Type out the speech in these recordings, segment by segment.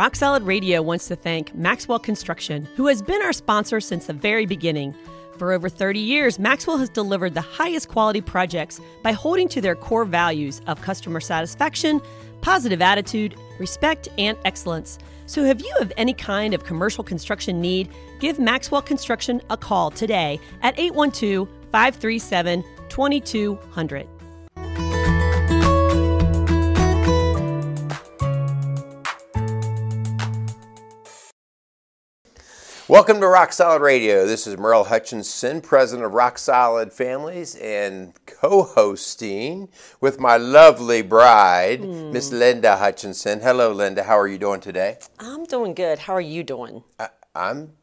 Rock Solid Radio wants to thank Maxwell Construction, who has been our sponsor since the very beginning. For over 30 years, Maxwell has delivered the highest quality projects by holding to their core values of customer satisfaction, positive attitude, respect, and excellence. So, if you have any kind of commercial construction need, give Maxwell Construction a call today at 812 537 2200. Welcome to Rock Solid Radio. This is Merle Hutchinson, president of Rock Solid Families, and co hosting with my lovely bride, Miss Linda Hutchinson. Hello, Linda. How are you doing today? I'm doing good. How are you doing? I'm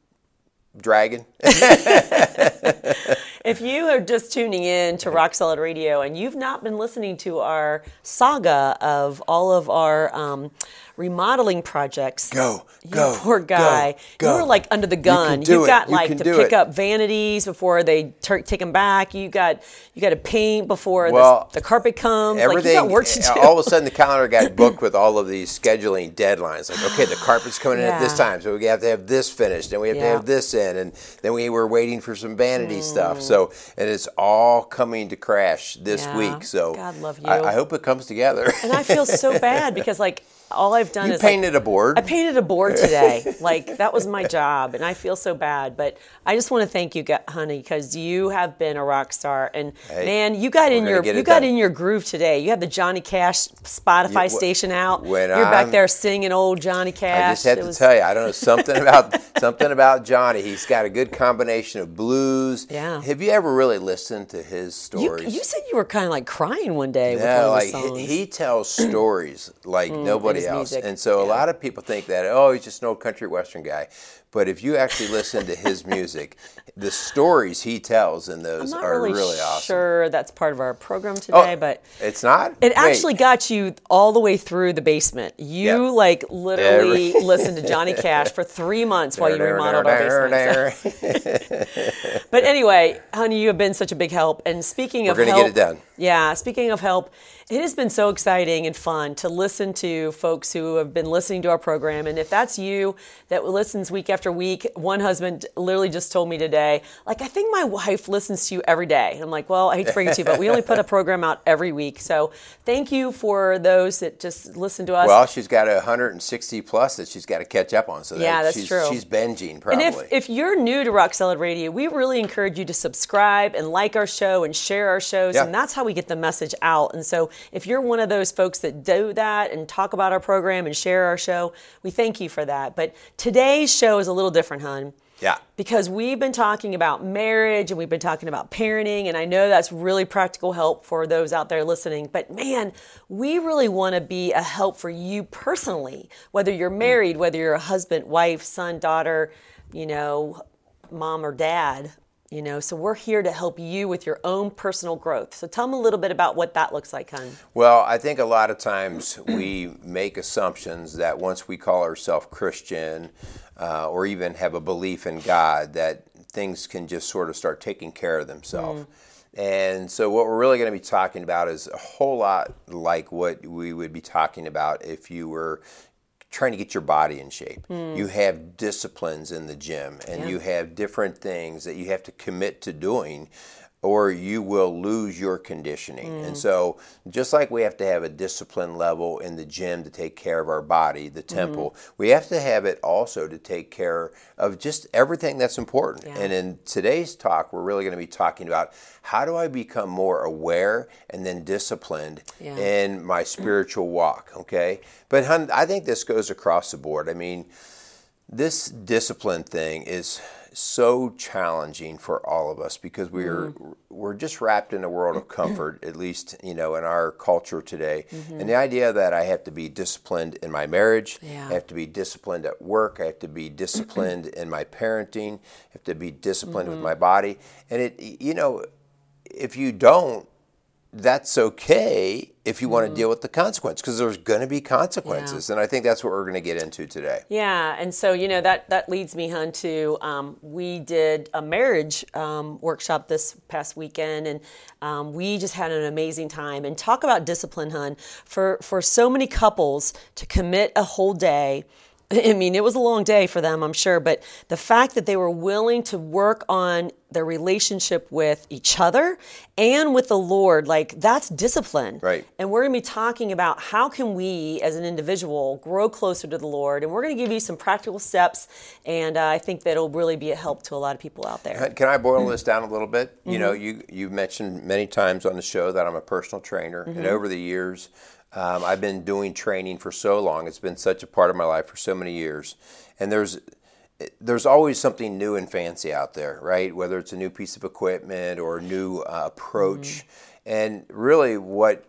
dragging. If you are just tuning in to Rock Solid Radio and you've not been listening to our saga of all of our um, remodeling projects, Go, you go, poor guy, go, you go. were like under the gun. You've it. got You like can to pick it. up vanities before they tur take them back. You got you got to paint before Well, the, the carpet comes. Everything, like you got work to do. all of a sudden, the calendar got booked with all of these scheduling deadlines. Like, okay, the carpet's coming in at this time, so we have to have this finished, and we have to have this in, and then we were waiting for some vanity Mm. stuff. So, and it's all coming to crash this Yeah. week. So, God love I, you. I hope it comes together. and I feel so bad because like all I've done you is like, painted a board. I painted a board today. like that was my job, and I feel so bad. But I just want to thank you, honey, because you have been a rock star. And Hey, man, you got in your you got done. in your groove today. You had the Johnny Cash Spotify wh- station out. You're back I'm- there singing old Johnny Cash. I just have It to was- tell you, I don't know something about something about Johnny. He's got a good combination of blues. Yeah. Have you ever really listened to his stories? you said you were kind of like crying one day with Yeah, like he, he tells stories like mm, nobody his else, music, and so a lot of people think that oh, he's just an old country western guy. But if you actually listen to his music, the stories he tells in those are really, really, awesome. sure that's part of our program Oh, today, but it's not. It Wait, actually got you all the way through the basement. You Yep. like literally listened to Johnny Cash for three months while you remodeled our basement. so- But anyway, honey, you have been such a big help. And speaking of. We're gonna get it done. Yeah, speaking of help, it has been so exciting and fun to listen to folks who have been listening to our program. And if that's you that listens week after week, one husband literally just told me today, like, I think my wife listens to you every day. And I'm like, well, I hate to bring it to you, but we only put a program out every week. So thank you for those that just listen to us. well, she's got a 160 plus that she's got to catch up on. So that Yeah, that's she's, true. She's binging And probably. if, if you're new to Rock Solid Radio, we really encourage you to subscribe and like our show and share our shows. Yeah. And that's how we get the message out. And so if you're one of those folks that do that and talk about our program and share our show, we thank you for that. But today's show is a little different, hon. yeah. Because we've been talking about marriage and we've been talking about parenting, and I know that's really practical help for those out there listening. But man, we really want to be a help for you personally, whether you're mm. married, whether you're a husband, wife, son, daughter, you know, mom or dad. You know, so we're here to help you with your own personal growth. So tell them a little bit about what that looks like, hon. Well, I think a lot of times we make assumptions that once we call ourselves Christian uh, or even have a belief in God, that things can just sort of start taking care of themselves. And so, what we're really going to be talking about is a whole lot like what we would be talking about if you were trying to get your body in shape. Hmm. You have disciplines in the gym and you have different things that you have to commit to doing or you will lose your conditioning. And mm. so just like we have to have a discipline level in the gym to take care of our body, the mm-hmm. temple, we have to have it also to take care of just everything that's important. And in today's talk, we're really going to be talking about how do I become more aware and then disciplined Yeah. in my spiritual walk, okay? But hun, I think this goes across the board. I mean, this discipline thing is so challenging for all of us because we're Mm-hmm. we're just wrapped in a world of comfort at least you know in our culture today and the idea that I have to be disciplined in my marriage Yeah. I have to be disciplined at work I have to be disciplined in my parenting I have to be disciplined with my body and it you know if you don't that's okay if you want to deal with the consequence because there's going to be consequences and i think that's what we're going to get into today. Yeah, and so you know that that leads me, hun, to um, we did a marriage um, workshop this past weekend, and um, we just had an amazing time. And talk about discipline, hun, for for so many couples to commit a whole day I mean, it was a long day for them, I'm sure, but the fact that they were willing to work on their relationship with each other and with the Lord, like that's discipline. Right. And we're going to be talking about how can we as an individual grow closer to the Lord, and we're going to give you some practical steps, and uh, I think that it'll really be a help to a lot of people out there. Can I boil this down a little bit? You know, you you mentioned many times on the show that I'm a personal trainer, and over the years, um, I've been doing training for so long. It's been such a part of my life for so many years, and there's there's always something new and fancy out there, right? Whether it's a new piece of equipment or a new uh, approach, and really what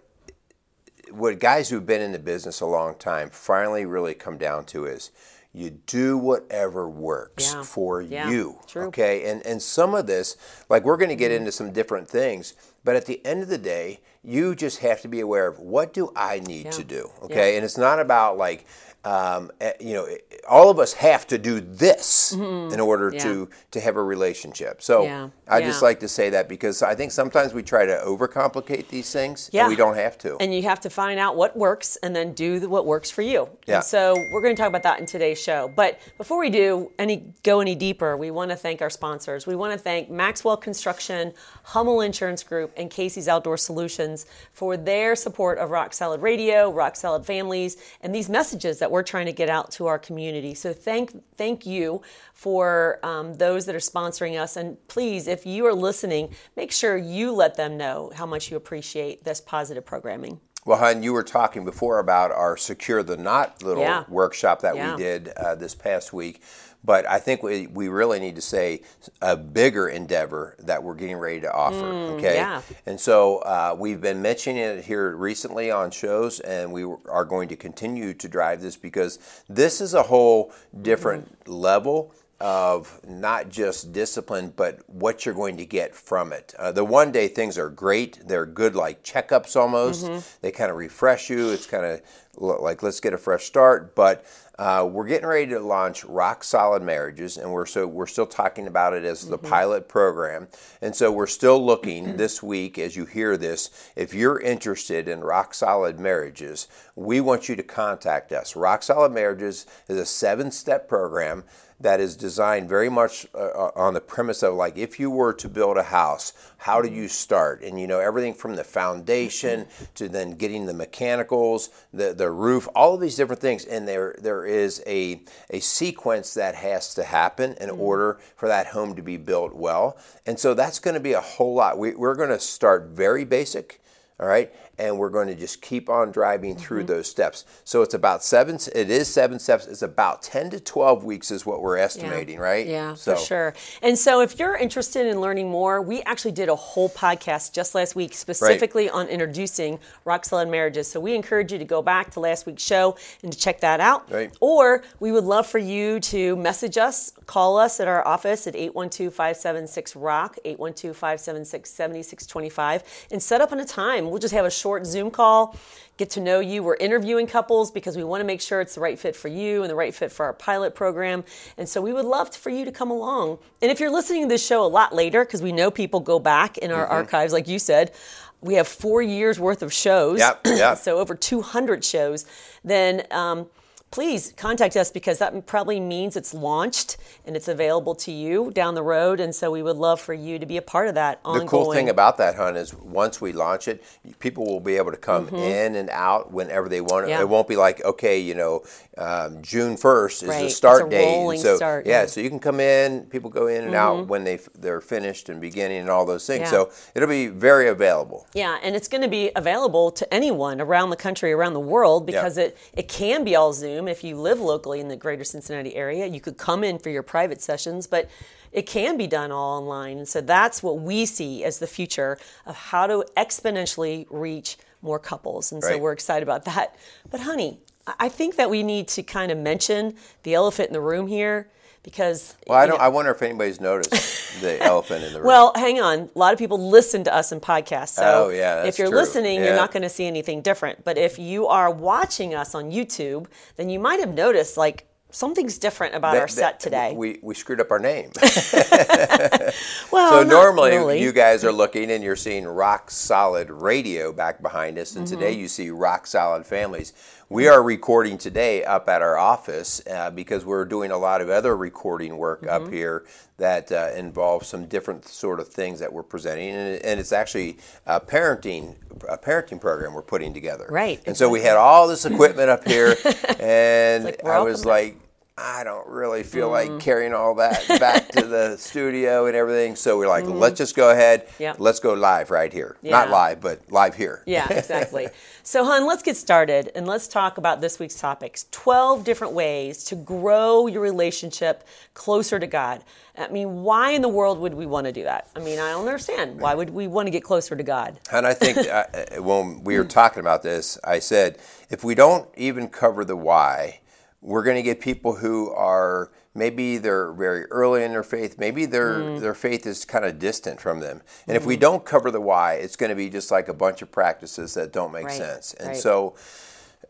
what guys who've been in the business a long time finally really come down to is you do whatever works Yeah. for Yeah, you. true. Okay. And and some of this, like we're gonna get into some different things, but at the end of the day, you just have to be aware of what do I need Yeah. to do. Okay. And it's not about like um, eh, you know, all of us have to do this in order Mm-hmm. Yeah. to to have a relationship. So Yeah. I just like to say that because I think sometimes we try to overcomplicate these things, Yeah. and we don't have to. And you have to find out what works and then do the- what works for you. Yeah. And so we're going to talk about that in today's show. But before we do any go any deeper, we want to thank our sponsors. We want to thank Maxwell Construction, Hummel Insurance Group, and Casey's Outdoor Solutions for their support of Rock Solid Radio, Rock Solid Families, and these messages that we're trying to get out to our community. So thank thank you for um, those that are sponsoring us. And please, if you are listening, make sure you let them know how much you appreciate this positive programming. Well, Hun, you were talking before about our Secure the Knot little Yeah. workshop that Yeah. we did uh, this past week. But I think we, we really need to say a bigger endeavor that we're getting ready to offer. okay. Mm, yeah. And so uh, we've been mentioning it here recently on shows, and we are going to continue to drive this because this is a whole different Mm-hmm. level of not just discipline, but what you're going to get from it. Uh, the one day things are great. They're good, like checkups almost. Mm-hmm. They kind of refresh you. It's kind of like let's get a fresh start. But uh, we're getting ready to launch Rock Solid Marriages, and we're so we're still talking about it as the pilot program. And so we're still looking this week as you hear this. If you're interested in Rock Solid Marriages, we want you to contact us. Rock Solid Marriages is a seven-step program that is designed very much uh, on the premise of like if you were to build a house how do you start? And you know everything from the foundation to then getting the mechanicals the, the roof all of these different things. And there there is a a sequence that has to happen in order for that home to be built well. And so that's going to be a whole lot. We, we're going to start very basic all right and we're going to just keep on driving through mm-hmm. those steps so it's about seven it is seven steps it's about 10 to 12 weeks is what we're estimating right Yeah, so for sure. And so, if you're interested in learning more, we actually did a whole podcast just last week specifically on introducing rock solid marriages. So, we encourage you to go back to last week's show and to check that out. Right. Or we would love for you to message us, call us at our office at 812 576 Rock, 812 576 7625, and set up on a time. We'll just have a short Zoom call get to know you. We're interviewing couples because we want to make sure it's the right fit for you and the right fit for our pilot program. And so we would love for you to come along. And if you're listening to this show a lot later, because we know people go back in our archives, like you said, we have four years worth of shows. Yep, yep. so over 200 shows. Then um, please contact us because that probably means it's launched and it's available to you down the road. And so we would love for you to be a part of that ongoing. The cool thing about that hunt is once we launch it, people will be able to come in and out whenever they want. Mm-hmm. Yeah. It won't be like okay, you know, um, June first is Right. the start date. So start, yeah, yeah. Mm-hmm. so you can come in. People go in and out when they they're finished and beginning and all those things. Yeah. So it'll be very available. Yeah, and it's going to be available to anyone around the country, around the world, because it, it can be all Zoom. If you live locally in the greater Cincinnati area, you could come in for your private sessions, but it can be done all online. And so that's what we see as the future of how to exponentially reach more couples. And so Right. we're excited about that. But, honey, I think that we need to kind of mention the elephant in the room here because. Well, I don't. know- I wonder if anybody's noticed the elephant in the room. well, hang on. A lot of people listen to us in podcasts. So Oh, yeah, if you're true. listening, you're not going to see anything different. But if you are watching us on YouTube, then you might have noticed like something's different about That- our set today. We, we screwed up our name. well, so normally really. you guys are looking and you're seeing rock solid radio back behind us, and today Mm-hmm. you see rock solid families. We are recording today up at our office uh, because we're doing a lot of other recording work Mm-hmm. up here that uh, involves some different sort of things that we're presenting, and, and it's actually a parenting a parenting program we're putting together. Right, And so we had all this equipment up here, and like, I was like. I don't really feel Mm. like carrying all that back to the studio and everything. So we're like, let's just go ahead. Mm-hmm. Let's go live right here. Not live, but live here. Yeah, exactly. so, hon, let's get started and let's talk about this week's topics 12 different ways to grow your relationship closer to God. I mean, why in the world would we want to do that? I mean, I don't understand. Why would we want to get closer to God? And I think uh, uh, when we were talking about this, I said, if we don't even cover the why, we're going to get people who are maybe they're very early in their faith, maybe their Mm. their faith is kind of distant from them. And if we don't cover the why, it's going to be just like a bunch of practices that don't make Right, sense. And right. so,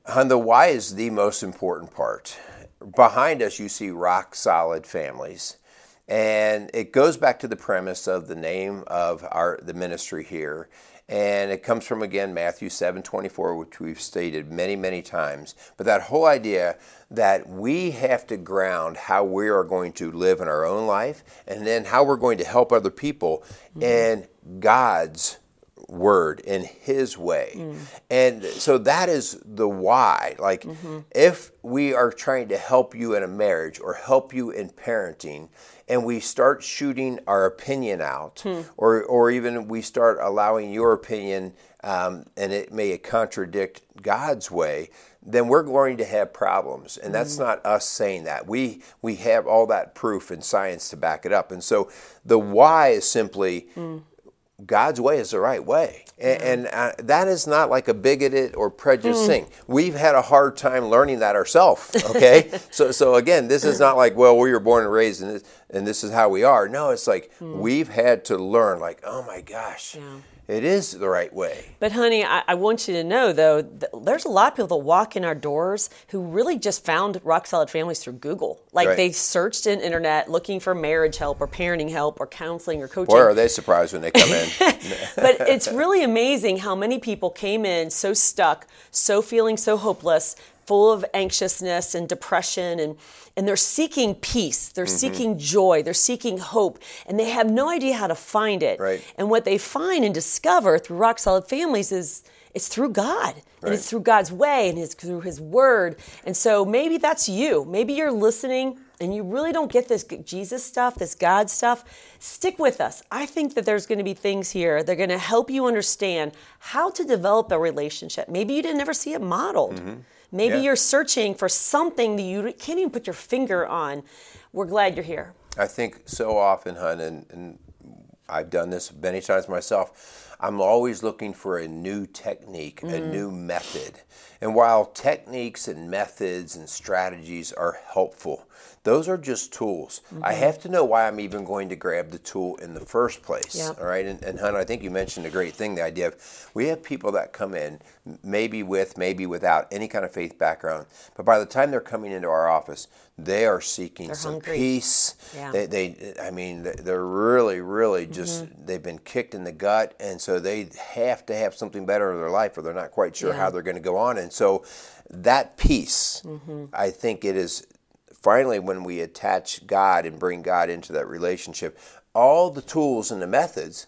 hun, the why is the most important part. Behind us, you see rock solid families. And it goes back to the premise of the name of our the ministry here. And it comes from again Matthew 7 24, which we've stated many, many times. But that whole idea that we have to ground how we are going to live in our own life and then how we're going to help other people mm-hmm. in God's word in his way. Mm. And so that is the why. Like mm-hmm. if we are trying to help you in a marriage or help you in parenting and we start shooting our opinion out hmm. or or even we start allowing your opinion um, and it may contradict God's way, then we're going to have problems. And that's mm. not us saying that. We we have all that proof and science to back it up. And so the why is simply mm. God's way is the right way. And, and uh, that is not like a bigoted or prejudiced thing. We've had a hard time learning that ourselves, okay? so, so again, this is not like, well, we were born and raised in this, and this is how we are. No, it's like we've had to learn, like, oh my gosh, it is the right way. But, honey, I, I want you to know, though, th- there's a lot of people that walk in our doors who really just found rock solid families through Google. Like Right. they searched in internet looking for marriage help or parenting help or counseling or coaching. Boy, are they surprised when they come in. but it's really amazing how many people came in so stuck, so feeling so hopeless, full of anxiousness and depression and and they're seeking peace, they're Mm-hmm. seeking joy, they're seeking hope, and they have no idea how to find it. Right. And what they find and discover through Rock Solid Families is it's through God. And it's through God's way and it's through his word. And so maybe that's you. Maybe you're listening and you really don't get this Jesus stuff, this God stuff. Stick with us. I think that there's going to be things here that are going to help you understand how to develop a relationship. Maybe you didn't ever see it modeled. Maybe Yeah. you're searching for something that you can't even put your finger on. We're glad you're here. I think so often, hun, and, and I've done this many times myself. I'm always looking for a new technique, a mm-hmm. new method. And while techniques and methods and strategies are helpful, those are just tools. I mm-hmm. have to know why I'm even going to grab the tool in the first place. Yeah. All right. And, and, hun, I think you mentioned a great thing the idea of we have people that come in, maybe with, maybe without any kind of faith background, but by the time they're coming into our office, they are seeking some hungry. peace. Yeah. They, they, I mean, they're really, really mm-hmm. just, they've been kicked in the gut. And so they have to have something better in their life or they're not quite sure how they're going to go on. And so that peace, mm-hmm. I think it is finally when we attach God and bring God into that relationship, all the tools and the methods,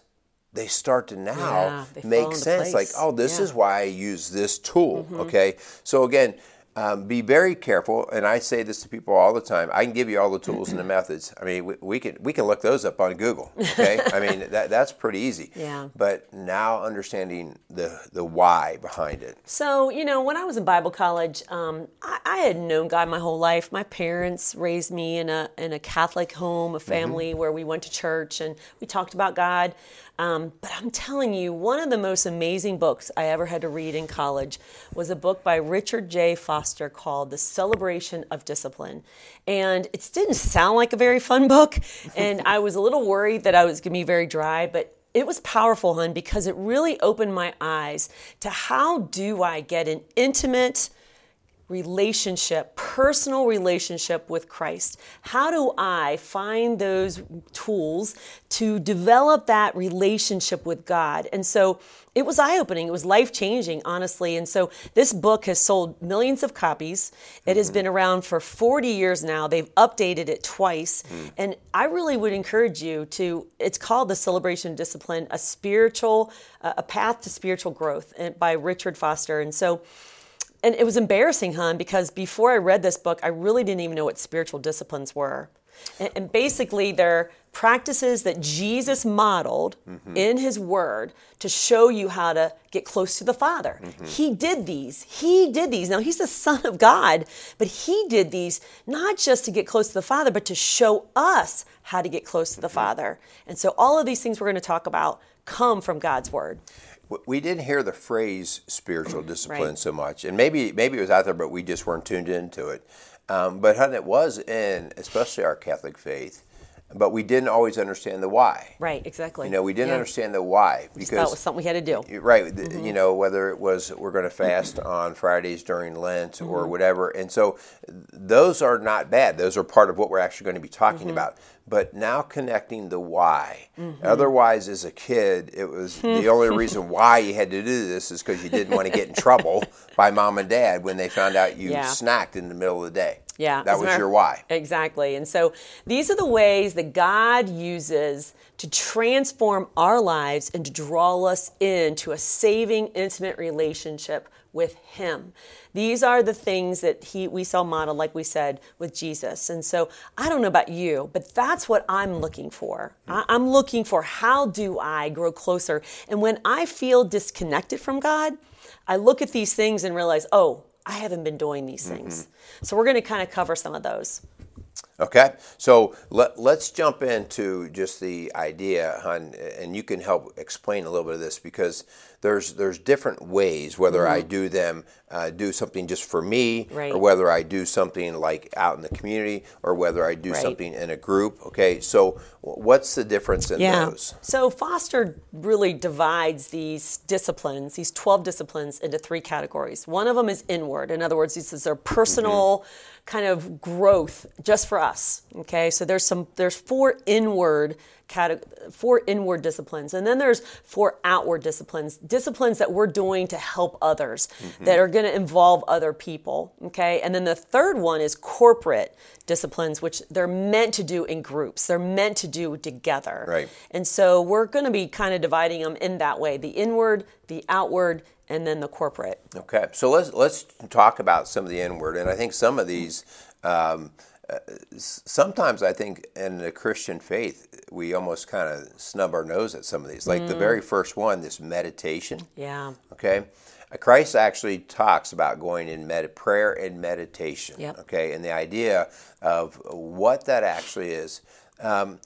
they start to now Yeah, make sense. Like, oh, this Yeah. is why I use this tool. Mm-hmm. Okay. So again, um, be very careful, and I say this to people all the time. I can give you all the tools and the methods. I mean, we, we can we can look those up on Google. Okay, I mean that that's pretty easy. Yeah. But now understanding the the why behind it. So, you know, when I was in Bible college, um, I, I had known God my whole life. My parents raised me in a in a Catholic home, a family where we went to church and we talked about God. Um, but I'm telling you, one of the most amazing books I ever had to read in college was a book by Richard J. Foster called The Celebration of Discipline. And it didn't sound like a very fun book. And I was a little worried that I was going to be very dry, but it was powerful, hun, because it really opened my eyes to how do I get an intimate relationship, personal relationship with Christ. How do I find those tools to develop that relationship with God? And so it was eye opening. It was life changing, honestly. And so this book has sold millions of copies. It has been around for 40 years now. They've updated it twice. Mm. And I really would encourage you to, it's called The Celebration Discipline, a spiritual, uh, a path to spiritual growth by Richard Foster. And so, and it was embarrassing, hon, because before I read this book, I really didn't even know what spiritual disciplines were. And, and basically, they're practices that Jesus modeled mm-hmm. in his word to show you how to get close to the Father. Mm-hmm. He did these. He did these. Now, he's the Son of God, but he did these not just to get close to the Father, but to show us how to get close to the mm-hmm. Father. And so, all of these things we're going to talk about come from God's word. We didn't hear the phrase spiritual discipline right. so much, and maybe maybe it was out there, but we just weren't tuned into it. Um, but how it was in, especially our Catholic faith, but we didn't always understand the why. Right, exactly. You know, we didn't yeah. understand the why because that was something we had to do. Right, mm-hmm. you know, whether it was we're going to fast on Fridays during Lent mm-hmm. or whatever, and so those are not bad. Those are part of what we're actually going to be talking mm-hmm. about. But now connecting the why. Mm-hmm. Otherwise, as a kid, it was the only reason why you had to do this is because you didn't want to get in trouble by mom and dad when they found out you yeah. snacked in the middle of the day. Yeah. That was your why. Exactly. And so these are the ways that God uses to transform our lives and to draw us into a saving, intimate relationship with Him. These are the things that he, we saw modeled, like we said, with Jesus. And so I don't know about you, but that's what I'm looking for. I, I'm looking for how do I grow closer? And when I feel disconnected from God, I look at these things and realize, oh, I haven't been doing these things. Mm-hmm. So we're going to kind of cover some of those. Okay, so let, us jump into just the idea, hun, and you can help explain a little bit of this because there's there's different ways whether mm-hmm. I do them uh, do something just for me right. or whether I do something like out in the community or whether I do right. something in a group. Okay, so what's the difference in yeah. those? So Foster really divides these disciplines, these 12 disciplines, into three categories. One of them is inward. In other words, these are personal. Mm-hmm kind of growth just for us okay so there's some there's four inward four inward disciplines and then there's four outward disciplines disciplines that we're doing to help others mm-hmm. that are going to involve other people okay? And then the third one is corporate disciplines which they're meant to do in groups. They're meant to do together. Right. And so we're going to be kind of dividing them in that way the inward the outward and then the corporate. Okay so let's let's talk about some of the inward and i think some of these um, sometimes I think in the Christian faith, we almost kind of snub our nose at some of these. Like mm. the very first one, this meditation. Yeah. Okay. Uh, Christ actually talks about going in med- prayer and meditation. Yep. Okay. And the idea of what that actually is. Um,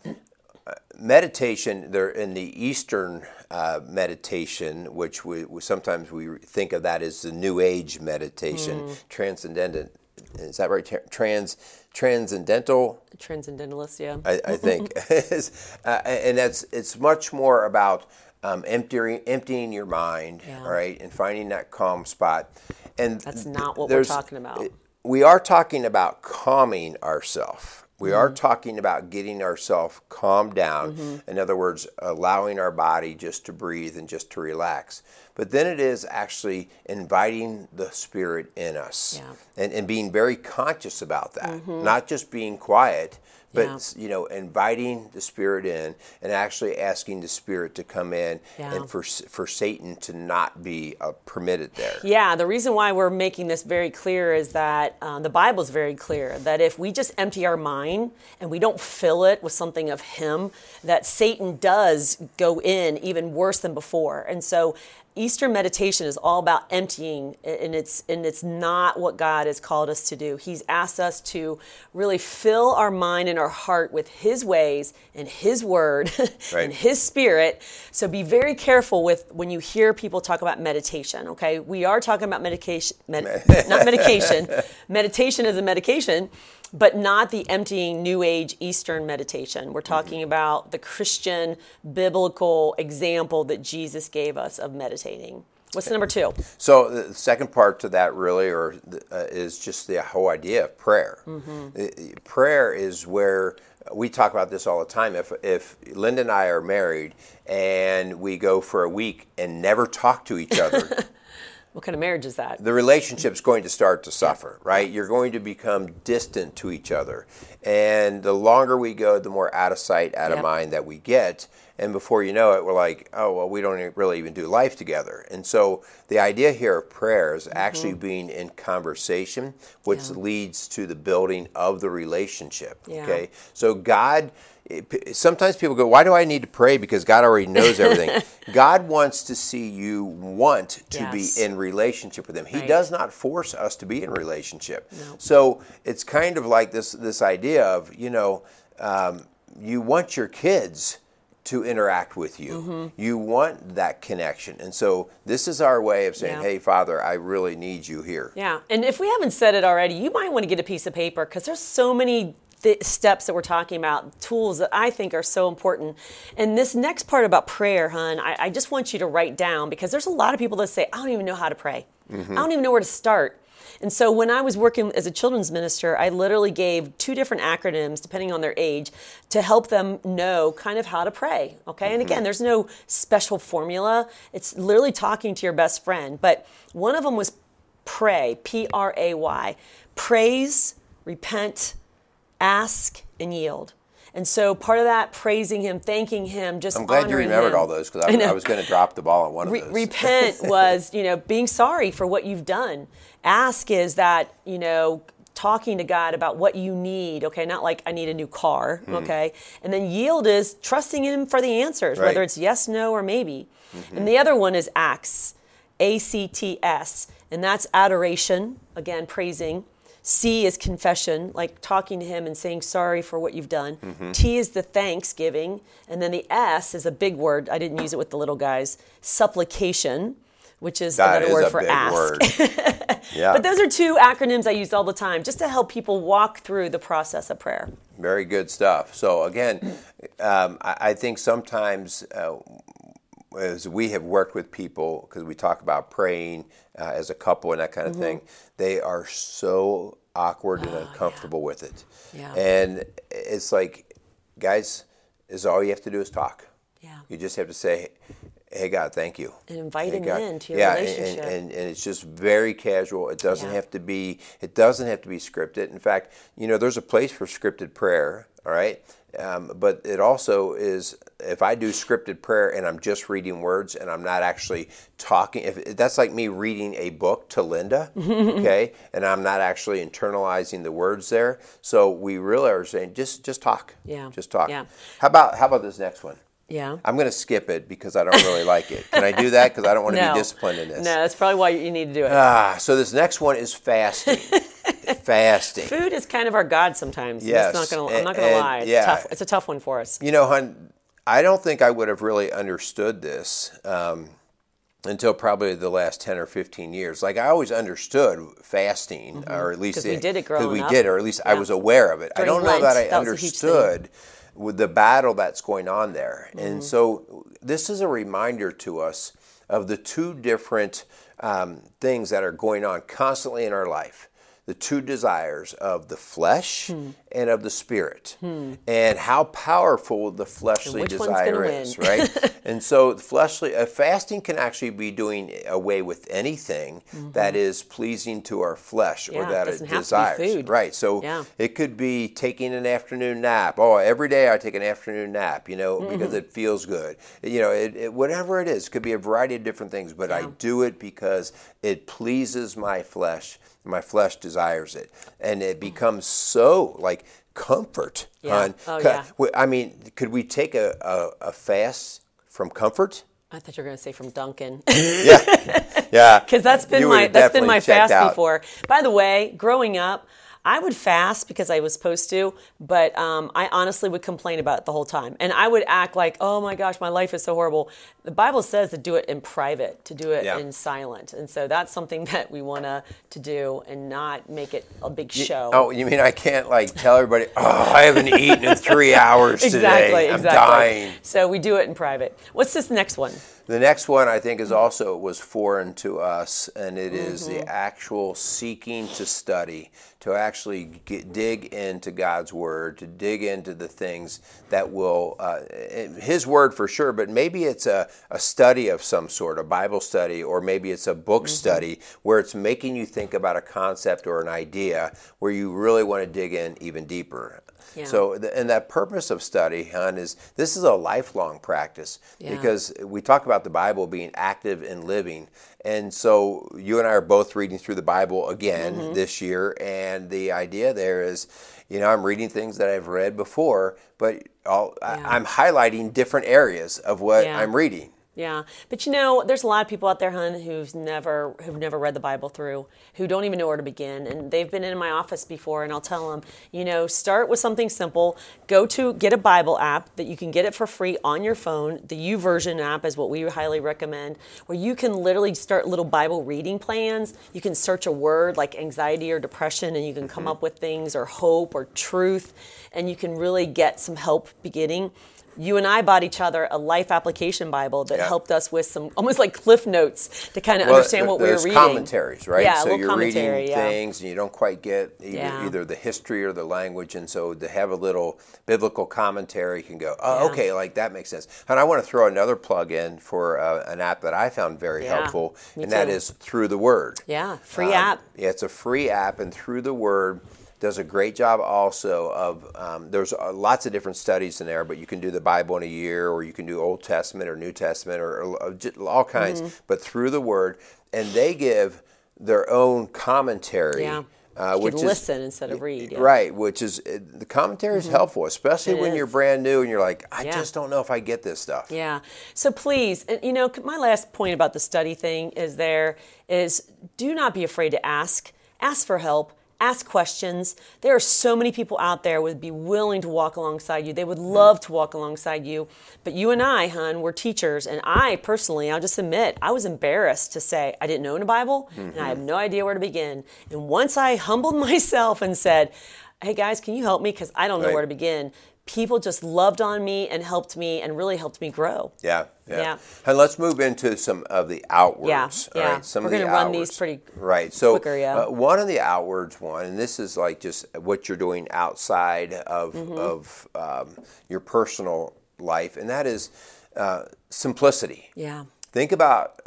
meditation, there in the Eastern uh, meditation, which we, we, sometimes we think of that as the New Age meditation, mm. transcendent. Is that right? Trans transcendental? Transcendentalist yeah. I, I think. Uh, and that's it's much more about um, emptying emptying your mind yeah. right and finding that calm spot. And that's not what we're talking about. we are talking about calming ourselves we mm-hmm. are talking about getting ourselves calmed down. Mm-hmm. In other words, allowing our body just to breathe and just to relax. But then it is actually inviting the Spirit in us yeah. and, and being very conscious about that, mm-hmm. not just being quiet, but yeah. you know inviting the spirit in and actually asking the spirit to come in yeah. and for for Satan to not be uh, permitted there. Yeah, the reason why we're making this very clear is that um, the Bible is very clear that if we just empty our mind and we don't fill it with something of Him, that Satan does go in even worse than before, and so Eastern meditation is all about emptying, and it's and it's not what God has called us to do. He's asked us to really fill our mind and our heart with His ways and His Word right. and His Spirit. So be very careful with when you hear people talk about meditation. Okay, we are talking about medication, med- not medication. meditation is a medication, but not the emptying New Age Eastern meditation. We're talking mm-hmm. about the Christian biblical example that Jesus gave us of meditating. What's the number two? So the second part to that really, or uh, is just the whole idea of prayer. Mm-hmm. Prayer is where we talk about this all the time. If if Linda and I are married and we go for a week and never talk to each other. What kind of marriage is that? The relationship's going to start to suffer, right? You're going to become distant to each other. And the longer we go, the more out of sight, out of mind that we get. And before you know it, we're like, oh, well, we don't really even do life together. And so the idea here of prayer is actually being in conversation, which Mm-hmm. Yeah. leads to the building of the relationship. Yeah. Okay. So God, sometimes people go, why do I need to pray? Because God already knows everything. God wants to see you want to Yes. be in relationship with Him. He Right. does not force us to be in relationship. No. So it's kind of like this this idea of you know um, you want your kids to interact with you. Mm-hmm. You want that connection, and so this is our way of saying, Yeah. "Hey, Father, I really need you here." Yeah, and if we haven't said it already, you might want to get a piece of paper because there's so many th- steps that we're talking about, tools that I think are so important. And this next part about prayer, hun, I, I just want you to write down because there's a lot of people that say, I don't even know how to pray. I don't even know where to start. And so when I was working as a children's minister, I literally gave two different acronyms, depending on their age, to help them know kind of how to pray. Okay. And again, mm-hmm. there's no special formula. It's literally talking to your best friend. But one of them was pray, P R A Y. Praise, repent, ask, and yield. And so part of that, praising him, thanking him, just I'm glad you remembered him. all those because I, know. I was going to drop the ball on one Re- of those. repent was, you know, being sorry for what you've done. Ask is that, you know, talking to God about what you need, okay? Not like I need a new car, hmm. okay? And then yield is trusting Him for the answers, Right. whether it's yes, no, or maybe. Mm-hmm. And the other one is acts, A C T S, and that's adoration, again, praising. C is confession, like talking to him and saying sorry for what you've done. Mm-hmm. T is the thanksgiving. And then the S is a big word. I didn't use it with the little guys. Supplication, which is That another is word a for big ask. word. yeah. But those are two acronyms I use all the time just to help people walk through the process of prayer. Very good stuff. So again, um, I, I think sometimes uh, as we have worked with people, because we talk about praying uh, as a couple and that kind of Mm-hmm. thing, they are so awkward and uncomfortable with it. Yeah. And it's like, guys, is all you have to do is talk. Yeah. You just have to say, "Hey God, thank you," And invite Hey, him God. into your yeah, relationship. And, and, and it's just very casual. It doesn't Yeah. have to be. It doesn't have to be scripted. In fact, you know, there's a place for scripted prayer. All right. Um, but it also is if I do scripted prayer and I'm just reading words and I'm not actually talking. If that's like me reading a book to Linda, okay, and I'm not actually internalizing the words there. So we really are saying just just talk. Yeah. Just talk. Yeah. How about how about this next one? Yeah. I'm going to skip it because I don't really like it. Can I do that? Because I don't want to no. be disciplined in this. No, that's probably why you need to do it. Ah, so this next one is fasting. fasting. Food is kind of our God sometimes. Yes, not gonna, I'm not going to lie. It's, yeah. tough. it's a tough one for us. You know, hun, I don't think I would have really understood this um, until probably the last 10 or 15 years. Like, I always understood fasting, or at least Mm-hmm. we did it growing we up. did, or at least I was aware of it. I don't know that I that was a huge thing. understood with the battle that's going on there. Mm-hmm. And so, this is a reminder to us of the two different um, things that are going on constantly in our life the two desires of the flesh Hmm. And of the spirit, and how powerful the fleshly desire is, right? and so, fleshly uh, fasting can actually be doing away with anything that is pleasing to our flesh Mm-hmm. Yeah, or that it doesn't have to be desires, right? So, Yeah. it could be taking an afternoon nap. Oh, every day I take an afternoon nap, you know, because Mm-hmm. it feels good. You know, it, it, whatever it is, it could be a variety of different things, but I do it because it pleases my flesh. My flesh desires it. And it becomes so like comfort. Yeah. Oh, yeah. I mean, could we take a, a, a fast from comfort? I thought you were going to say from Dunkin'. Yeah. Yeah. because that's been You my that's been my fast out. before. By the way, growing up, I would fast because I was supposed to, but um, I honestly would complain about it the whole time. And I would act like, oh my gosh, my life is so horrible. The Bible says to do it in private, to do it Yeah. in silent. And so that's something that we want to do and not make it a big show. Oh, you mean I can't like tell everybody, oh, I haven't eaten in three hours exactly, today. I'm exactly. dying. So we do it in private. What's this next one? The next one I think is also was foreign to us, and it is Mm-hmm. the actual seeking to study, to actually get, dig into God's Word, to dig into the things that will, uh, His Word for sure, but maybe it's a, a study of some sort, a Bible study, or maybe it's a book Mm-hmm. study where it's making you think about a concept or an idea where you really want to dig in even deeper. Yeah. So, and that purpose of study, hon, is this is a lifelong practice Yeah. because we talk about the Bible being active and living. And so you and I are both reading through the Bible again Mm-hmm. this year. And the idea there is, you know, I'm reading things that I've read before, but I'll, Yeah. I, I'm highlighting different areas of what Yeah. I'm reading. Yeah, but you know, there's a lot of people out there, hun, who's never who've never read the Bible through, who don't even know where to begin, and they've been in my office before, and I'll tell them, you know, start with something simple. Go to get a Bible app that you can get it for free on your phone. The YouVersion app is what we highly recommend, where you can literally start little Bible reading plans. You can search a word like anxiety or depression, and you can come mm-hmm. up with things or hope or truth, and you can really get some help beginning you and I bought each other a life application Bible that Yeah. helped us with some almost like cliff notes to kind of understand what we were reading. commentaries, right? Yeah, so little you're commentary, reading yeah. things and you don't quite get either, Yeah. either the history or the language, and so to have a little biblical commentary, you can go, oh, okay, like that makes sense. And I want to throw another plug in for uh, an app that I found very helpful, and that too. is Through the Word. Yeah, free Um, app. Yeah, it's a free app, and Through the Word does a great job also of um, there's uh, lots of different studies in there but you can do the bible in a year or you can do old testament or new testament or, or j- all kinds Mm-hmm. but through the word and they give their own commentary Yeah. uh, You which can is listen instead of read. Yeah. Mm-hmm. right which is uh, the commentary is helpful especially It when you're brand new and you're like i Yeah. just don't know if i get this stuff Yeah. So please, and you know, my last point about the study thing is there is do not be afraid to ask. Ask for help. Ask questions. There are so many people out there would be willing to walk alongside you. They would love to walk alongside you. But you and I, hun, we're teachers, and I personally, I'll just admit, I was embarrassed to say I didn't know the Bible, and I have no idea where to begin. And once I humbled myself and said, "Hey guys, can you help me? Because I don't know Right. where to begin." People just loved on me and helped me, and really helped me grow. Yeah, yeah. Yeah. And let's move into some of the outwards. Yeah, yeah. right? Some We're of the gonna run these pretty right. So quicker, yeah. uh, one of the outwards one, and this is like just what you're doing outside of Mm-hmm. of um, your personal life, and that is uh, simplicity. Yeah. Think about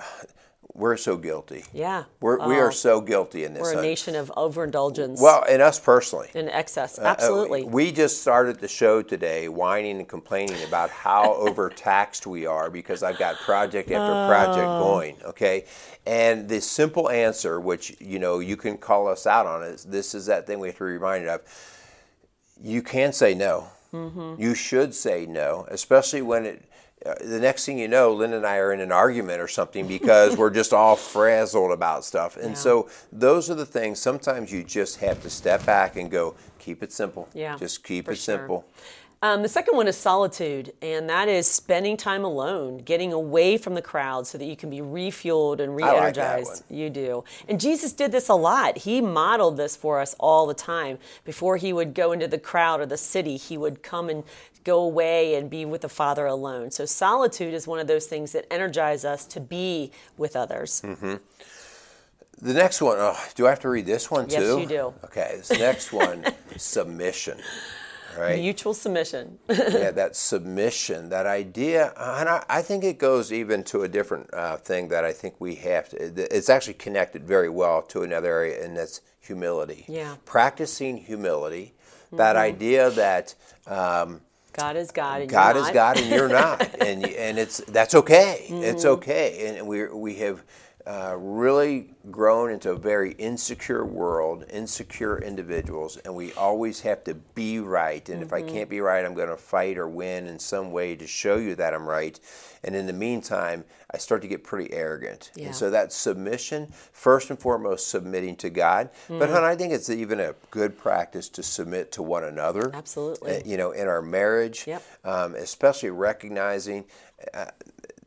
we're so guilty. Yeah. We're, we Oh, are so guilty in this. We're a nation of overindulgence Well, and us personally. In excess. Uh, Absolutely. we just started the show today whining and complaining about how overtaxed we are because I've got project after project Oh. going, okay? And the simple answer, which, you know, you can call us out on is this is that thing we have to be reminded of. You can say no. Mm-hmm. You should say no, especially when it uh, the next thing you know, Lynn and I are in an argument or something because we're just all frazzled about stuff. And Yeah. so those are the things sometimes you just have to step back and go, keep it simple. Yeah, Just keep it sure. simple. Um, the second one is solitude, and that is spending time alone, getting away from the crowd so that you can be refueled and I like that re-energized. you do. And Jesus did this a lot. He modeled this for us all the time. Before he would go into the crowd or the city, he would come and go away and be with the Father alone. So solitude is one of those things that energize us to be with others. The next one, oh, do I have to read this one Yes, too? Yes, you do. Okay, this next one, submission. Right? Mutual submission. yeah, that submission, that idea, and I, I think it goes even to a different uh, thing that I think we have to. It's actually connected very well to another area, and that's humility. Yeah. Practicing humility, that Mm-hmm. idea that um, God is God. And God you're is not. God and you're not, and and it's that's okay. It's Mm-hmm. okay, and we we have uh, really grown into a very insecure world, insecure individuals, and we always have to be right. And mm-hmm. if I mm-hmm. can't be right, I'm going to fight or win in some way to show you that I'm right. And in the meantime, I start to get pretty arrogant. Yeah. And so that submission, first and foremost, submitting to God. Mm-hmm. But, hon, I think it's even a good practice to submit to one another. Absolutely. Uh, you know, in our marriage, yep. um, especially recognizing. Uh,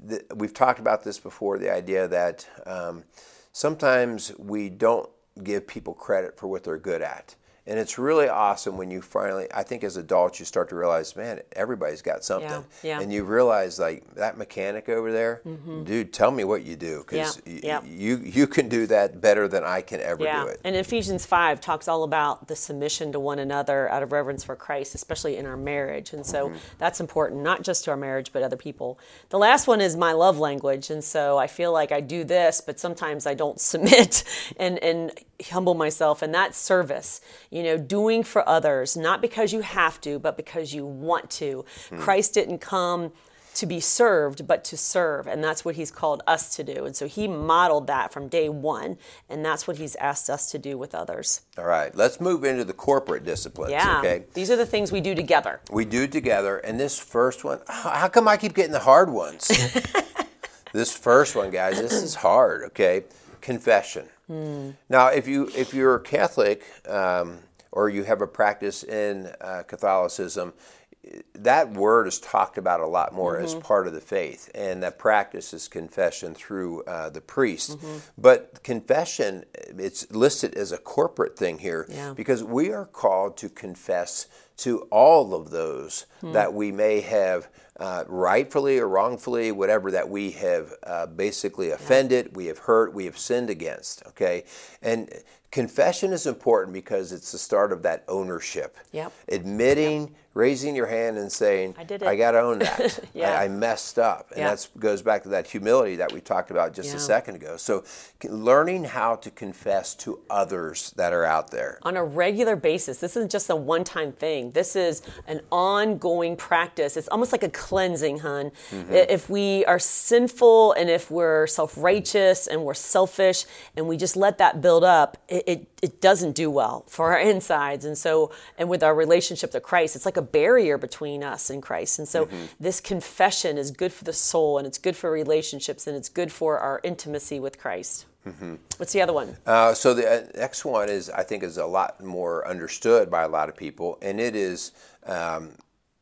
the, we've talked about this before the idea that um, sometimes we don't give people credit for what they're good at. And it's really awesome when you finally, I think as adults, you start to realize, man, everybody's got something. Yeah, yeah. And you realize, like, that mechanic over there, mm-hmm. dude, tell me what you do. Because yeah, y- you, you can do that better than I can ever do it. And Ephesians 5 talks all about the submission to one another out of reverence for Christ, especially in our marriage. And so mm-hmm. that's important, not just to our marriage, but other people. The last one is my love language. And so I feel like I do this, but sometimes I don't submit and, and humble myself. And that's service you know, doing for others, not because you have to, but because you want to. Mm. Christ didn't come to be served, but to serve. And that's what he's called us to do. And so he modeled that from day one. And that's what he's asked us to do with others. All right. Let's move into the corporate disciplines. Yeah. Okay. These are the things we do together. We do together. And this first one, how come I keep getting the hard ones? this first one, guys, this is hard. Okay. Confession. Mm. Now, if you if you're Catholic um, or you have a practice in uh, Catholicism, that word is talked about a lot more mm-hmm. as part of the faith, and that practice is confession through uh, the priest. Mm-hmm. But confession, it's listed as a corporate thing here yeah. because we are called to confess to all of those mm. that we may have uh, rightfully or wrongfully, whatever that we have uh, basically offended, we have hurt, we have sinned against. Okay, and confession is important because it's the start of that ownership. Yep. Admitting, yep. raising your hand and saying, I did it. I got to own that. yeah. I, I, messed up. And that goes back to that humility that we talked about just yeah. a second ago. So learning how to confess to others that are out there. On a regular basis. This isn't just a one time thing. This is an ongoing practice. It's almost like a cleansing, hun. Mm-hmm. If we are sinful and if we're self righteous and we're selfish and we just let that build up, it, it, it doesn't do well for our insides. And so, and with our relationship to Christ, it's like a barrier between us and Christ. And so, mm-hmm. this confession is good for the soul and it's good for relationships and it's good for our intimacy with Christ. Mm-hmm. What's the other one? Uh, so the uh, next one is, I think, is a lot more understood by a lot of people, and it is um,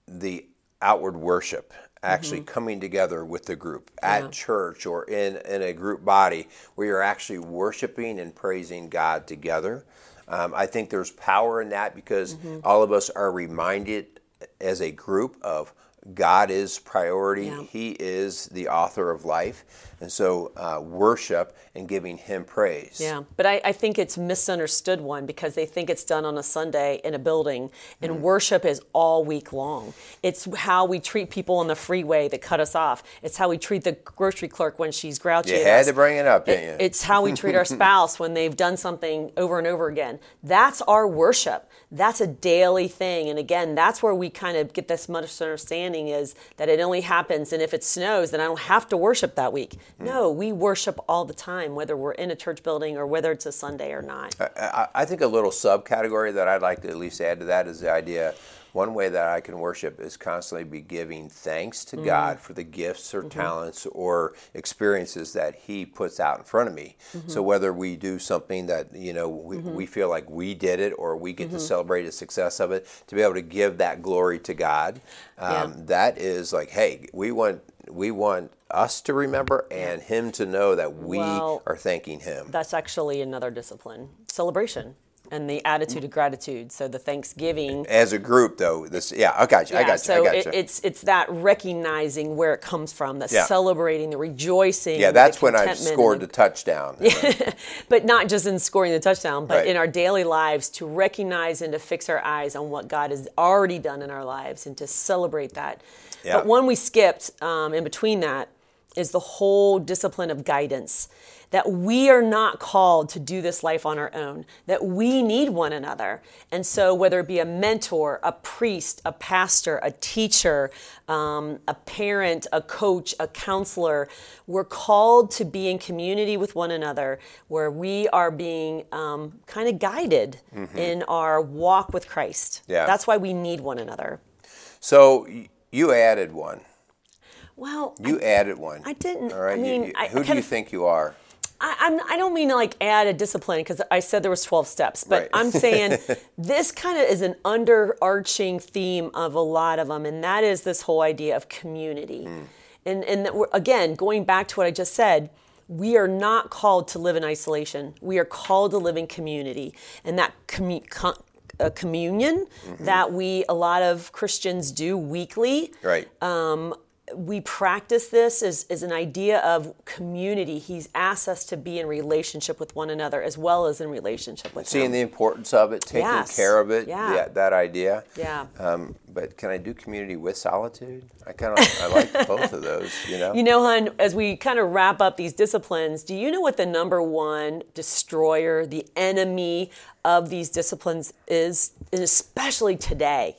the outward worship actually mm-hmm. coming together with the group at yeah. church or in, in a group body where you're actually worshiping and praising God together. Um, I think there's power in that because mm-hmm. all of us are reminded as a group of God is priority. Yeah. He is the author of life. And so, uh, worship and giving Him praise. Yeah, but I, I, think it's misunderstood one because they think it's done on a Sunday in a building, and mm worship is all week long. It's how we treat people on the freeway that cut us off. It's how we treat the grocery clerk when she's grouchy. You had us. to bring it up, didn't you? It's how we treat our spouse when they've done something over and over again. That's our worship. That's a daily thing, and again, that's where we kind of get this misunderstanding is that it only happens, and if it snows, then I don't have to worship that week. Mm. No, we worship all the time, whether we're in a church building or whether it's a Sunday or not. I, I think a little subcategory that I'd like to at least add to that is the idea one way that I can worship is constantly be giving thanks to mm God for the gifts or mm-hmm. talents or experiences that He puts out in front of me. Mm-hmm. So whether we do something that you know we, mm-hmm. we feel like we did it or we get to mm-hmm. celebrate the success of it, to be able to give that glory to God, um, yeah. that is like, hey, we want we want us to remember and him to know that we well, are thanking him. That's actually another discipline celebration and the attitude of gratitude. So the Thanksgiving as a group, though. This, yeah, I got you. Yeah, I got you. So I got you. It, it's it's that recognizing where it comes from, the yeah. celebrating, the rejoicing. Yeah, that's when I scored the, the touchdown. Yeah, but not just in scoring the touchdown, but right. in our daily lives to recognize and to fix our eyes on what God has already done in our lives and to celebrate that. Yeah. But one we skipped um, in between that is the whole discipline of guidance that we are not called to do this life on our own, that we need one another. And so, whether it be a mentor, a priest, a pastor, a teacher, um, a parent, a coach, a counselor, we're called to be in community with one another where we are being um, kind of guided mm-hmm. in our walk with Christ. Yeah. That's why we need one another. So, you added one. Well, you I, added one. I didn't. All right. I mean, you, you, who do you think you are? I, I'm, I don't mean to like add a discipline because I said there was 12 steps, but right. I'm saying this kind of is an underarching theme of a lot of them, and that is this whole idea of community. Mm. And, and again, going back to what I just said, we are not called to live in isolation. We are called to live in community. And that commu- com- uh, communion mm-hmm. that we, a lot of Christians do weekly, right. Um, we practice this as, as an idea of community. He's asked us to be in relationship with one another as well as in relationship with Seeing him. the importance of it, taking yes. care of it, yeah. yeah that idea. Yeah. Um, but can I do community with solitude? I kind of I like both of those, you know. You know, hun, as we kind of wrap up these disciplines, do you know what the number one destroyer, the enemy of these disciplines is, and especially today?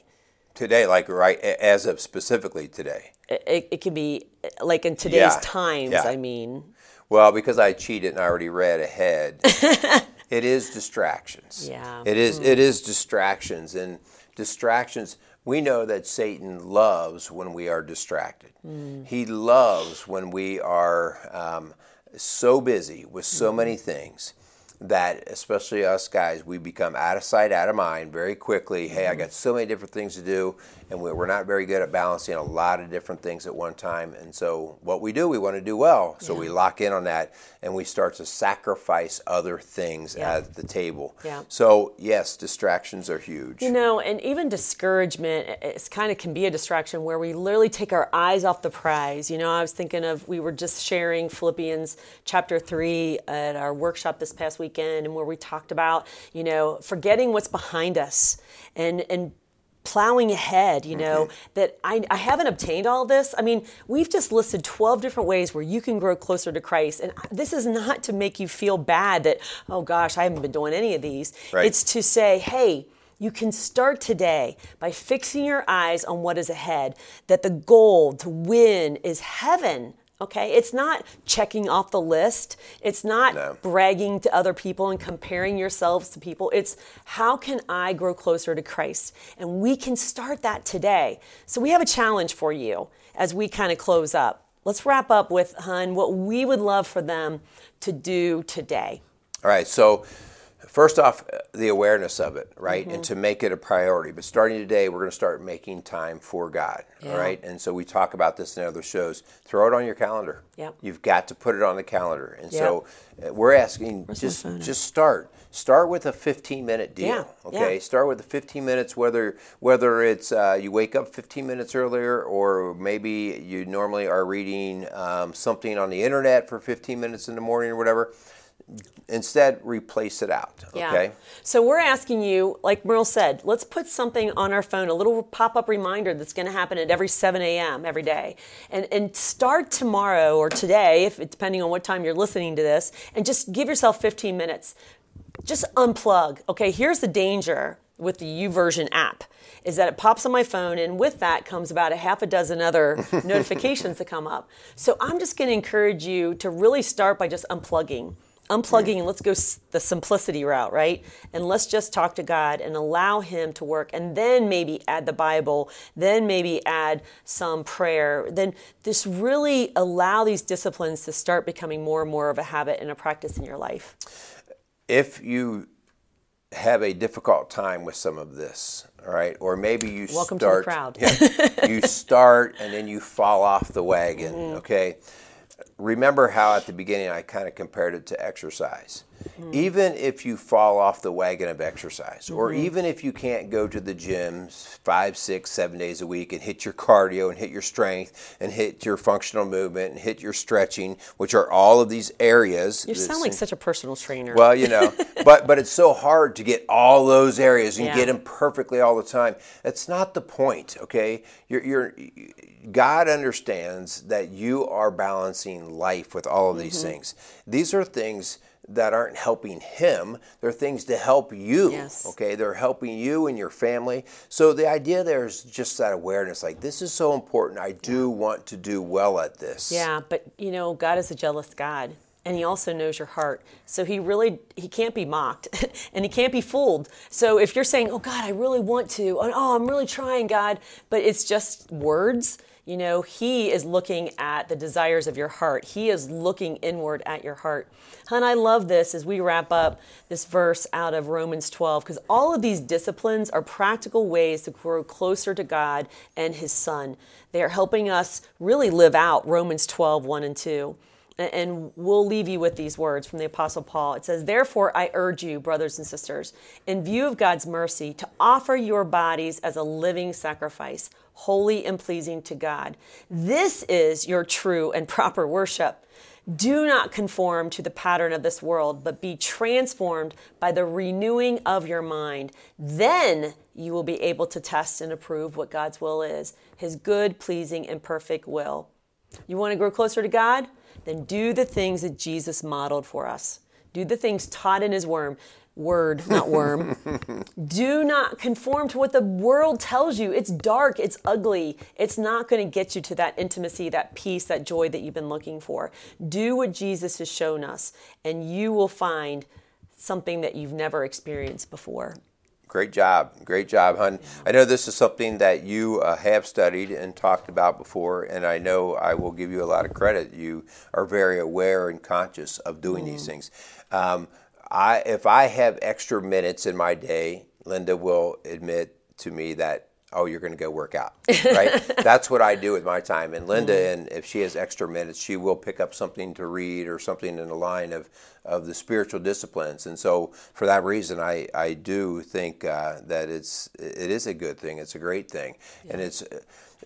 Today, like right as of specifically today it, it can be like in today's yeah, times yeah. i mean well because i cheated and i already read ahead it is distractions yeah it is mm. it is distractions and distractions we know that satan loves when we are distracted mm. he loves when we are um, so busy with so mm. many things that especially us guys we become out of sight out of mind very quickly hey i mm-hmm. got so many different things to do and we're not very good at balancing a lot of different things at one time and so what we do we want to do well so yeah. we lock in on that and we start to sacrifice other things yeah. at the table yeah. so yes distractions are huge you know and even discouragement it kind of can be a distraction where we literally take our eyes off the prize you know i was thinking of we were just sharing philippians chapter 3 at our workshop this past weekend and where we talked about, you know, forgetting what's behind us and, and plowing ahead, you know, mm-hmm. that I, I haven't obtained all this. I mean, we've just listed 12 different ways where you can grow closer to Christ. And this is not to make you feel bad that, oh gosh, I haven't been doing any of these. Right. It's to say, hey, you can start today by fixing your eyes on what is ahead, that the goal to win is heaven Okay, it's not checking off the list. It's not no. bragging to other people and comparing yourselves to people. It's how can I grow closer to Christ? And we can start that today. So we have a challenge for you as we kind of close up. Let's wrap up with, Hun, what we would love for them to do today. All right, so first off, the awareness of it, right? Mm-hmm. And to make it a priority. But starting today, we're going to start making time for God, yeah. all right? And so we talk about this in other shows. Throw it on your calendar. Yep. You've got to put it on the calendar. And yep. so uh, we're asking Where's just just start. Start with a 15 minute deal. Yeah. Okay. Yeah. Start with the 15 minutes, whether whether it's uh, you wake up 15 minutes earlier, or maybe you normally are reading um, something on the internet for 15 minutes in the morning or whatever instead replace it out okay? Yeah. so we're asking you like merle said let's put something on our phone a little pop-up reminder that's going to happen at every 7 a.m every day. And, and start tomorrow or today if depending on what time you're listening to this and just give yourself 15 minutes. Just unplug okay? Here's the danger with the YouVersion app is that it pops on my phone and with that comes about a half a dozen other notifications that come up. So i'm just going to encourage you to really start by just unplugging unplugging and let's go the simplicity route, right? And let's just talk to God and allow Him to work, and then maybe add the Bible, then maybe add some prayer, then just really allow these disciplines to start becoming more and more of a habit and a practice in your life. If you have a difficult time with some of this, all right, or maybe you Welcome start, to the crowd. yeah, you start and then you fall off the wagon, mm-hmm. okay? Remember how at the beginning I kind of compared it to exercise. Mm. Even if you fall off the wagon of exercise, mm-hmm. or even if you can't go to the gym five, six, seven days a week and hit your cardio and hit your strength and hit your functional movement and hit your stretching, which are all of these areas. You sound like such a personal trainer. Well, you know, but but it's so hard to get all those areas and yeah. get them perfectly all the time. That's not the point, okay? You're, you're God understands that you are balancing life with all of these mm-hmm. things. These are things that aren't helping him. They're things to help you. Yes. Okay, they're helping you and your family. So the idea there is just that awareness like this is so important. I do want to do well at this. Yeah, but you know, God is a jealous God and he also knows your heart so he really he can't be mocked and he can't be fooled so if you're saying oh god i really want to oh, oh i'm really trying god but it's just words you know, He is looking at the desires of your heart. He is looking inward at your heart. And I love this as we wrap up this verse out of Romans 12, because all of these disciplines are practical ways to grow closer to God and His Son. They are helping us really live out Romans 12, 1 and 2. And we'll leave you with these words from the Apostle Paul. It says, Therefore, I urge you, brothers and sisters, in view of God's mercy, to offer your bodies as a living sacrifice, holy and pleasing to God. This is your true and proper worship. Do not conform to the pattern of this world, but be transformed by the renewing of your mind. Then you will be able to test and approve what God's will is, his good, pleasing, and perfect will. You want to grow closer to God? then do the things that Jesus modeled for us. Do the things taught in his worm, word, not worm. do not conform to what the world tells you. It's dark, it's ugly. It's not going to get you to that intimacy, that peace, that joy that you've been looking for. Do what Jesus has shown us, and you will find something that you've never experienced before. Great job. Great job, hun. I know this is something that you uh, have studied and talked about before, and I know I will give you a lot of credit. You are very aware and conscious of doing mm. these things. Um, I, if I have extra minutes in my day, Linda will admit to me that oh, you're going to go work out, right? That's what I do with my time. And Linda, mm-hmm. and if she has extra minutes, she will pick up something to read or something in the line of, of the spiritual disciplines. And so, for that reason, I, I do think uh, that it's it is a good thing. It's a great thing, yeah. and it's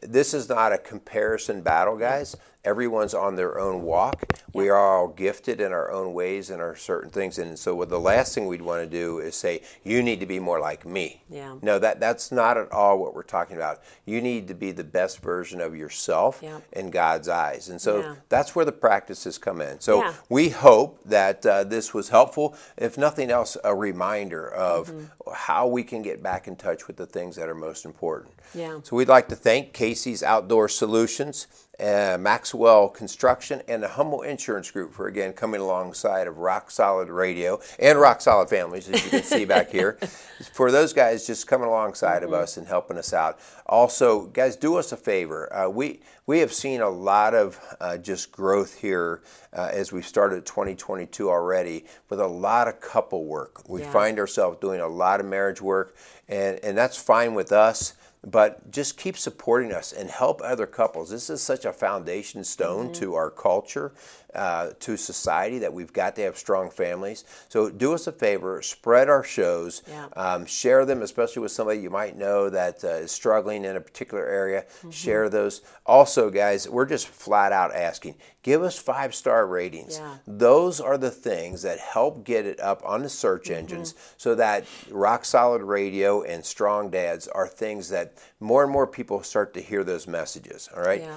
this is not a comparison battle, guys everyone's on their own walk. We are all gifted in our own ways and our certain things. And so the last thing we'd want to do is say, you need to be more like me. Yeah. No, that, that's not at all what we're talking about. You need to be the best version of yourself yeah. in God's eyes. And so yeah. that's where the practices come in. So yeah. we hope that uh, this was helpful. If nothing else, a reminder of mm-hmm. how we can get back in touch with the things that are most important. Yeah. So we'd like to thank Casey's Outdoor Solutions uh, Maxwell Construction, and the Hummel Insurance Group for again coming alongside of Rock Solid Radio and Rock Solid Families, as you can see back here. For those guys just coming alongside mm-hmm. of us and helping us out. Also, guys, do us a favor. Uh, we we have seen a lot of uh, just growth here uh, as we've started 2022 already with a lot of couple work. We yeah. find ourselves doing a lot of marriage work, and and that's fine with us but just keep supporting us and help other couples. This is such a foundation stone mm-hmm. to our culture uh, to society that we've got to have strong families. So do us a favor, spread our shows, yeah. um, share them, especially with somebody you might know that uh, is struggling in a particular area. Mm-hmm. Share those. Also, guys, we're just flat out asking give us five star ratings. Yeah. Those are the things that help get it up on the search mm-hmm. engines so that rock solid radio and strong dads are things that more and more people start to hear those messages. All right. Yeah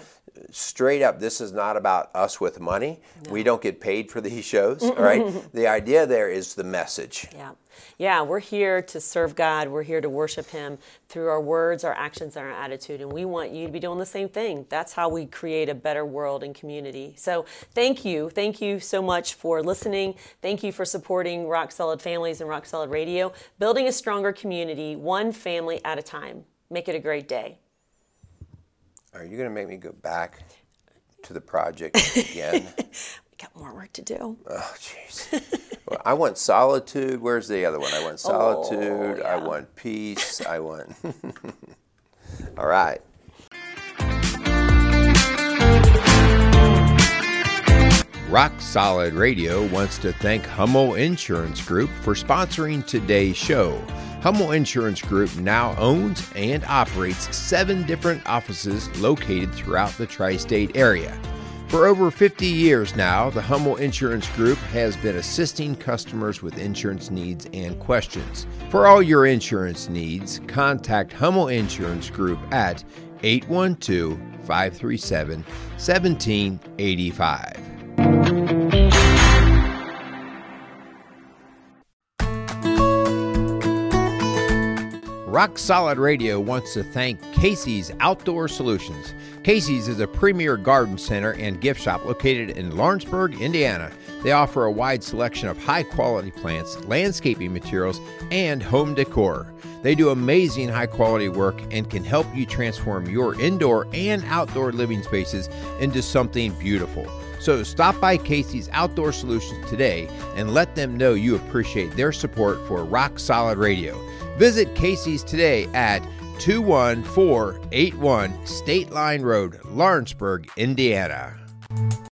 straight up, this is not about us with money. No. We don't get paid for these shows, all right? the idea there is the message. Yeah. Yeah, we're here to serve God. We're here to worship Him through our words, our actions, and our attitude. And we want you to be doing the same thing. That's how we create a better world and community. So thank you. Thank you so much for listening. Thank you for supporting Rock Solid Families and Rock Solid Radio, building a stronger community, one family at a time. Make it a great day. Are you going to make me go back to the project again? we got more work to do. Oh, jeez. well, I want solitude. Where's the other one? I want solitude. Oh, yeah. I want peace. I want. All right. Rock Solid Radio wants to thank Hummel Insurance Group for sponsoring today's show. Hummel Insurance Group now owns and operates seven different offices located throughout the tri state area. For over 50 years now, the Hummel Insurance Group has been assisting customers with insurance needs and questions. For all your insurance needs, contact Hummel Insurance Group at 812 537 1785. Rock Solid Radio wants to thank Casey's Outdoor Solutions. Casey's is a premier garden center and gift shop located in Lawrenceburg, Indiana. They offer a wide selection of high quality plants, landscaping materials, and home decor. They do amazing high quality work and can help you transform your indoor and outdoor living spaces into something beautiful. So stop by Casey's Outdoor Solutions today and let them know you appreciate their support for Rock Solid Radio. Visit Casey's today at 21481 State Line Road, Lawrenceburg, Indiana.